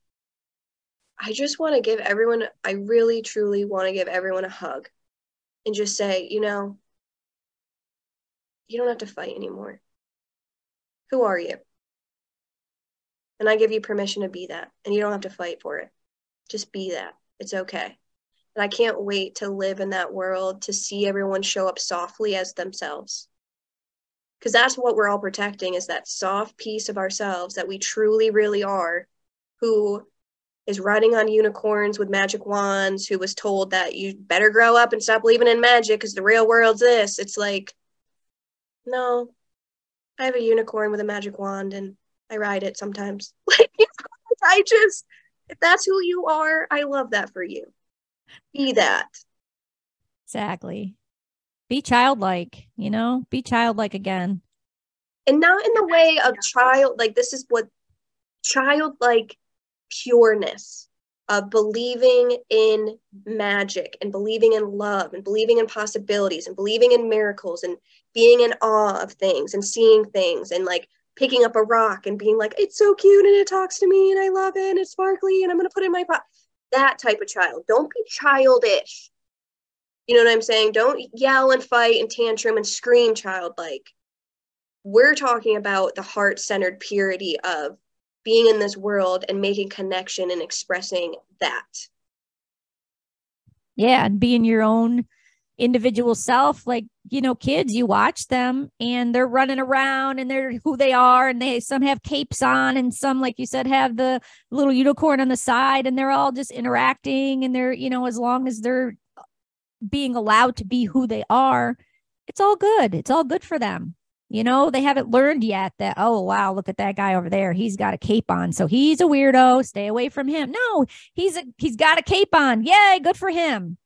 I just want to give everyone, I really truly want to give everyone a hug and just say, you know, you don't have to fight anymore. Who are you? And I give you permission to be that. And you don't have to fight for it. Just be that. It's okay. And I can't wait to live in that world to see everyone show up softly as themselves. Because that's what we're all protecting is that soft piece of ourselves that we truly, really are, who is riding on unicorns with magic wands who was told that you better grow up and stop believing in magic because the real world's this. It's like, no, I have a unicorn with a magic wand and I ride it sometimes. Like, I just, if that's who you are, I love that for you. Be that. Exactly. Be childlike, you know, be childlike again. And not in the way of child, like, this is what childlike pureness of believing in magic and believing in love and believing in possibilities and believing in miracles and being in awe of things and seeing things and like picking up a rock and being like, it's so cute and it talks to me and I love it and it's sparkly and I'm going to put it in my pot. That type of child. Don't be childish. You know what I'm saying? Don't yell and fight and tantrum and scream childlike. We're talking about the heart centered purity of being in this world and making connection and expressing that. Yeah, and being your own individual self like you know kids you watch them and they're running around and they're who they are and they some have capes on and some like you said have the little unicorn on the side and they're all just interacting and they're you know as long as they're being allowed to be who they are it's all good it's all good for them you know, they haven't learned yet that, oh, wow, look at that guy over there. He's got a cape on. So he's a weirdo. Stay away from him. No, he's a he's got a cape on. Yay, good for him.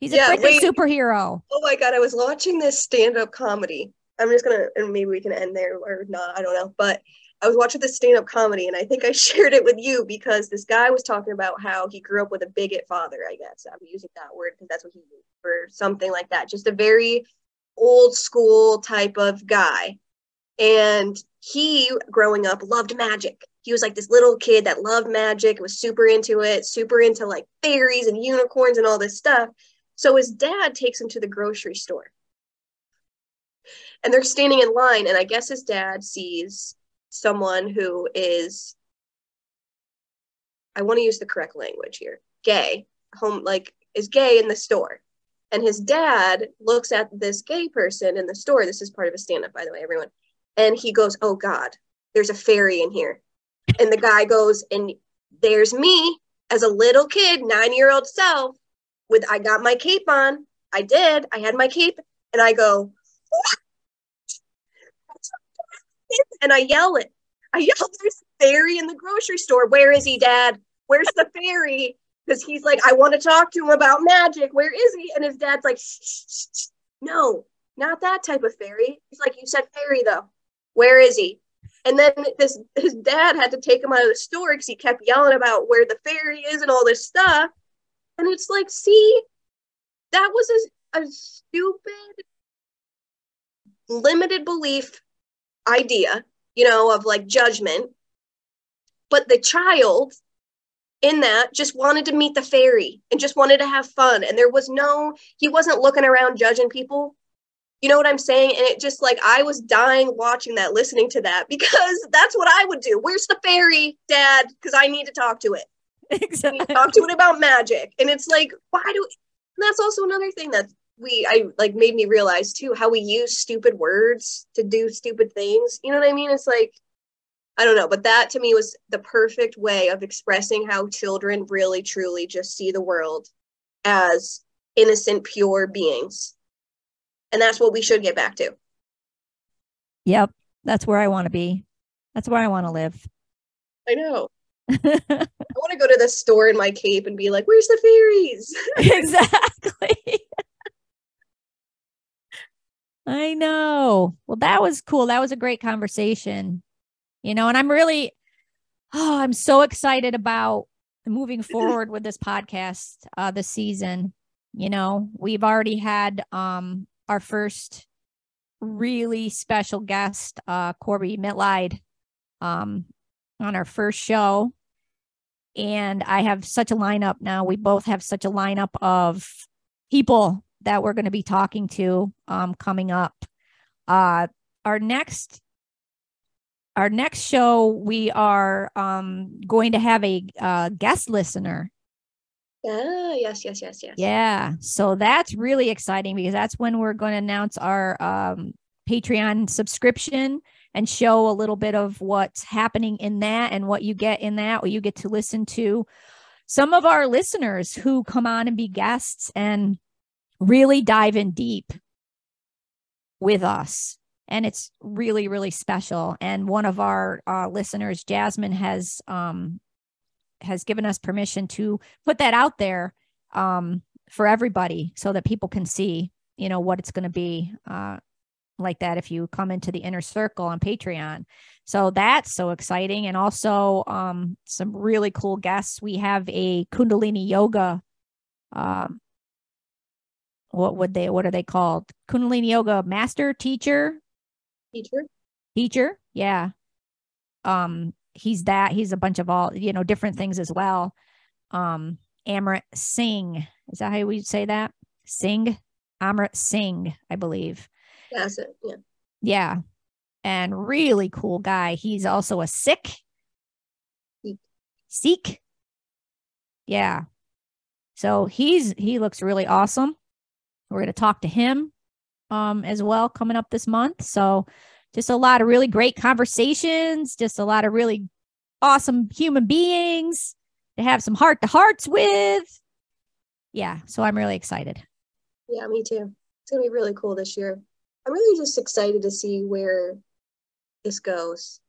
He's a freaking wait. superhero. Oh my god, I was watching this stand-up comedy. I'm just gonna and maybe we can end there or not, I don't know. But I was watching this stand-up comedy and I think I shared it with you because this guy was talking about how he grew up with a bigot father, I guess. I'm using that word because that's what he used for something like that. Just a very old school type of guy. And he, growing up, loved magic. He was like this little kid that loved magic, was super into it, super into like fairies and unicorns and all this stuff. So his dad takes him to the grocery store. And they're standing in line, and I guess his dad sees someone who is, I want to use the correct language here, gay, home, like, is gay in the store. And his dad looks at this gay person in the store. This is part of a stand up, by the way, everyone. And he goes, Oh God, there's a fairy in here. And the guy goes, And there's me as a little kid, nine year old self, with I got my cape on. I did. I had my cape. And I go? And I yell it. I yell, There's a fairy in the grocery store. Where is he, dad? Where's the fairy? because he's like, I want to talk to him about magic. Where is he? And his dad's like, shh, shh, shh. no, not that type of fairy. He's like, you said fairy though. Where is he? And then this his dad had to take him out of the store because he kept yelling about where the fairy is and all this stuff. And it's like, see, that was a, a stupid, limited belief idea, you know, of like judgment. But the child in that just wanted to meet the fairy and just wanted to have fun. And there was no he wasn't looking around judging people. You know what i'm saying? And it just like i was dying watching that listening to that because that's what i would do. Where's the fairy dad? Because i need to talk to it exactly. We talk to it about magic. And it's like, why do and that's also another thing that we I like made me realize too how we use stupid words to do stupid things. You know what I mean? It's like I don't know, but that to me was the perfect way of expressing how children really truly just see the world as innocent, pure beings. And that's what we should get back to. Yep. That's where I want to be. That's where I want to live. I know. I want to go to the store in my cape and be like, where's the fairies? exactly. I know. Well, that was cool. That was a great conversation. You know, and I'm really oh, I'm so excited about moving forward with this podcast uh this season. You know, we've already had um our first really special guest, uh Corby Mitlide, um, on our first show. And I have such a lineup now. We both have such a lineup of people that we're going to be talking to um, coming up. Uh, our next our next show, we are um, going to have a uh, guest listener. Ah, yes, yes, yes, yes. Yeah. So that's really exciting because that's when we're going to announce our um, Patreon subscription and show a little bit of what's happening in that and what you get in that, what you get to listen to. Some of our listeners who come on and be guests and really dive in deep with us. And it's really really special. And one of our uh, listeners jasmine has um has given us permission to put that out there um for everybody so that people can see you know what it's going to be uh like that if you come into the inner circle on patreon. So that's so exciting. And also um some really cool guests. We have a kundalini yoga um what would they what are they called? Kundalini yoga master teacher? Teacher. teacher? Yeah. Um he's that he's a bunch of all you know different things as well. Um amrit singh. Is that how we say that? Singh? Amrit singh i believe That's it. Yeah. yeah and really cool guy he's also a sikh Sikh. sikh yeah so he's he looks really awesome we're going to talk to him um, as well coming up this month. So, just a lot of really great conversations, just a lot of really awesome human beings to have some heart to hearts with. Yeah, so I'm really excited. Yeah, me too. It's gonna be really cool this year. I'm really just excited to see where this goes.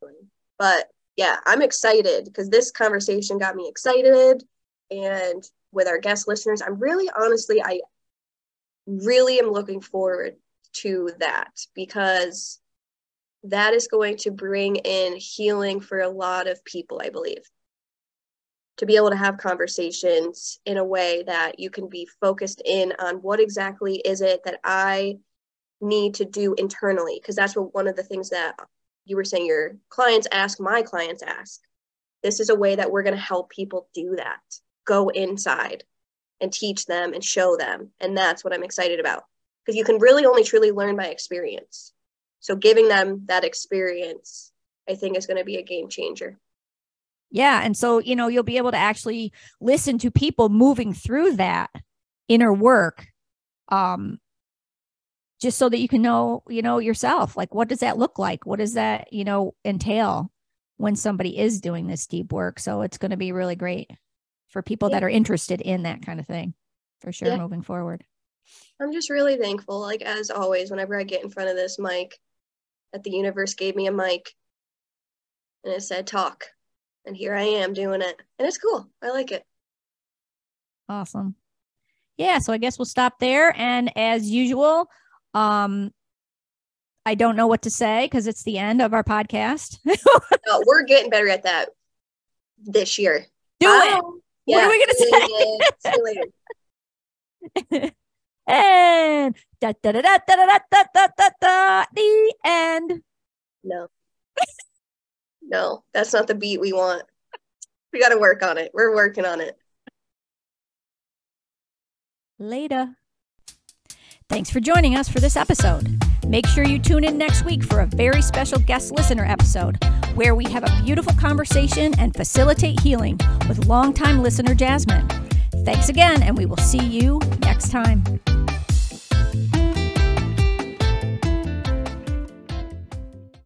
But yeah, I'm excited because this conversation got me excited. And with our guest listeners, I'm really honestly, I really am looking forward to that because that is going to bring in healing for a lot of people, I believe. To be able to have conversations in a way that you can be focused in on what exactly is it that I need to do internally, because that's what one of the things that you were saying your clients ask, my clients ask. This is a way that we're going to help people do that. Go inside and teach them and show them. And that's what I'm excited about because you can really only truly learn by experience. So giving them that experience, I think, is going to be a game changer. Yeah. And so, you know, you'll be able to actually listen to people moving through that inner work. Um, just so that you can know, you know, yourself, like what does that look like? What does that, you know, entail when somebody is doing this deep work? So it's going to be really great for people that are interested in that kind of thing for sure Yeah. moving forward. I'm just really thankful, like as always, whenever I get in front of this mic, that the universe gave me a mic and it said talk. And here I am doing it. And it's cool. I like it. Awesome. Yeah, so I guess we'll stop there and as usual, um I don't know what to say because it's the end of our podcast. No, we're getting better at that this year. Do it. Bye. What are we gonna say? you- see you later. and da, da, da, da, da, da, da, da, da, da, the end. No. no, that's not the beat we want. We got to work on it. We're working on it. Later. Thanks for joining us for this episode. Make sure you tune in next week for a very special guest listener episode where we have a beautiful conversation and facilitate healing with longtime listener Jasmine. Thanks again, and we will see you next time.